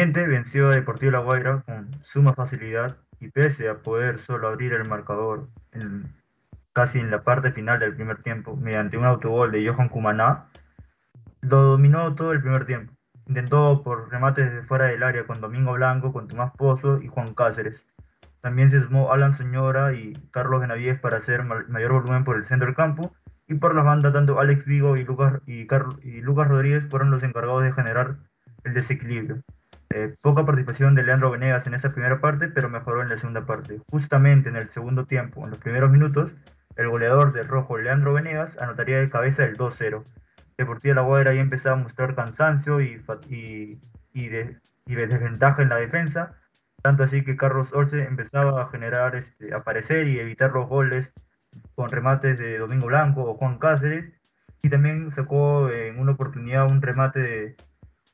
Independiente venció a Deportivo La Guaira con suma facilidad y pese a poder solo abrir el marcador casi en la parte final del primer tiempo mediante un autogol de Johan Cumaná, lo dominó todo el primer tiempo. Intentó por remates desde fuera del área con Domingo Blanco, con Tomás Pozo y Juan Cáceres. También se sumó Alan Señora y Carlos Benavides para hacer mayor volumen por el centro del campo. Y por las bandas, tanto Alex Vigo y Lucas, y, y Lucas Rodríguez fueron los encargados de generar el desequilibrio. Eh, poca participación de Leandro Venegas en esta primera parte, pero mejoró en la segunda parte. Justamente en el segundo tiempo, en los primeros minutos, el goleador del rojo, Leandro Venegas, anotaría de cabeza el 2-0. Deportiva La Guaira ya empezaba a mostrar cansancio y, y, de, desventaja en la defensa, tanto así que Carlos Olce empezaba a generar, este, aparecer y evitar los goles con remates de Domingo Blanco o Juan Cáceres, y también sacó en una oportunidad un remate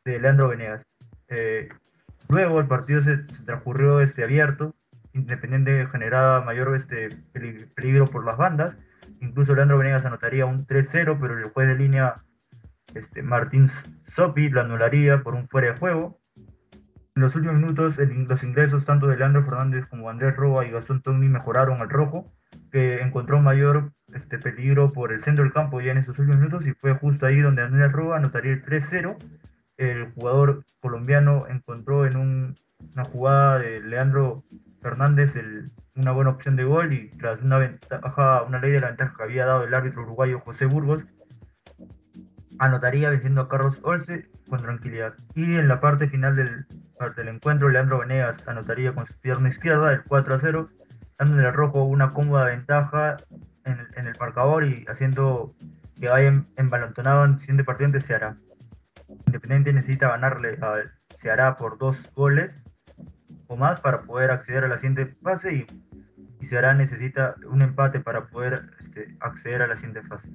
de Leandro Venegas. Eh, luego el partido se, transcurrió este, abierto, Independiente generaba mayor este, peligro por las bandas. Incluso Leandro Venegas anotaría un 3-0, pero el juez de línea este, Martín Sopi lo anularía por un fuera de juego. En los últimos minutos, los ingresos tanto de Leandro Fernández como Andrés Roa y Gastón Tony mejoraron al rojo, que encontró mayor este, peligro por el centro del campo ya en esos últimos minutos y fue justo ahí donde Andrés Roa anotaría el 3-0 el jugador colombiano encontró en una jugada de Leandro Fernández una buena opción de gol y tras una ventaja, una ley de la ventaja que había dado el árbitro uruguayo José Burgos, anotaría venciendo a Carlos Olce con tranquilidad. Y en la parte final del, encuentro, Leandro Venegas anotaría con su pierna izquierda el 4 a 0, dándole al rojo una cómoda ventaja en, el marcador y haciendo que vaya embalontonado en el siguiente partido ante. Independiente necesita ganarle a Ceará por dos goles o más para poder acceder a la siguiente fase y, y Ceará necesita un empate para poder este, acceder a la siguiente fase.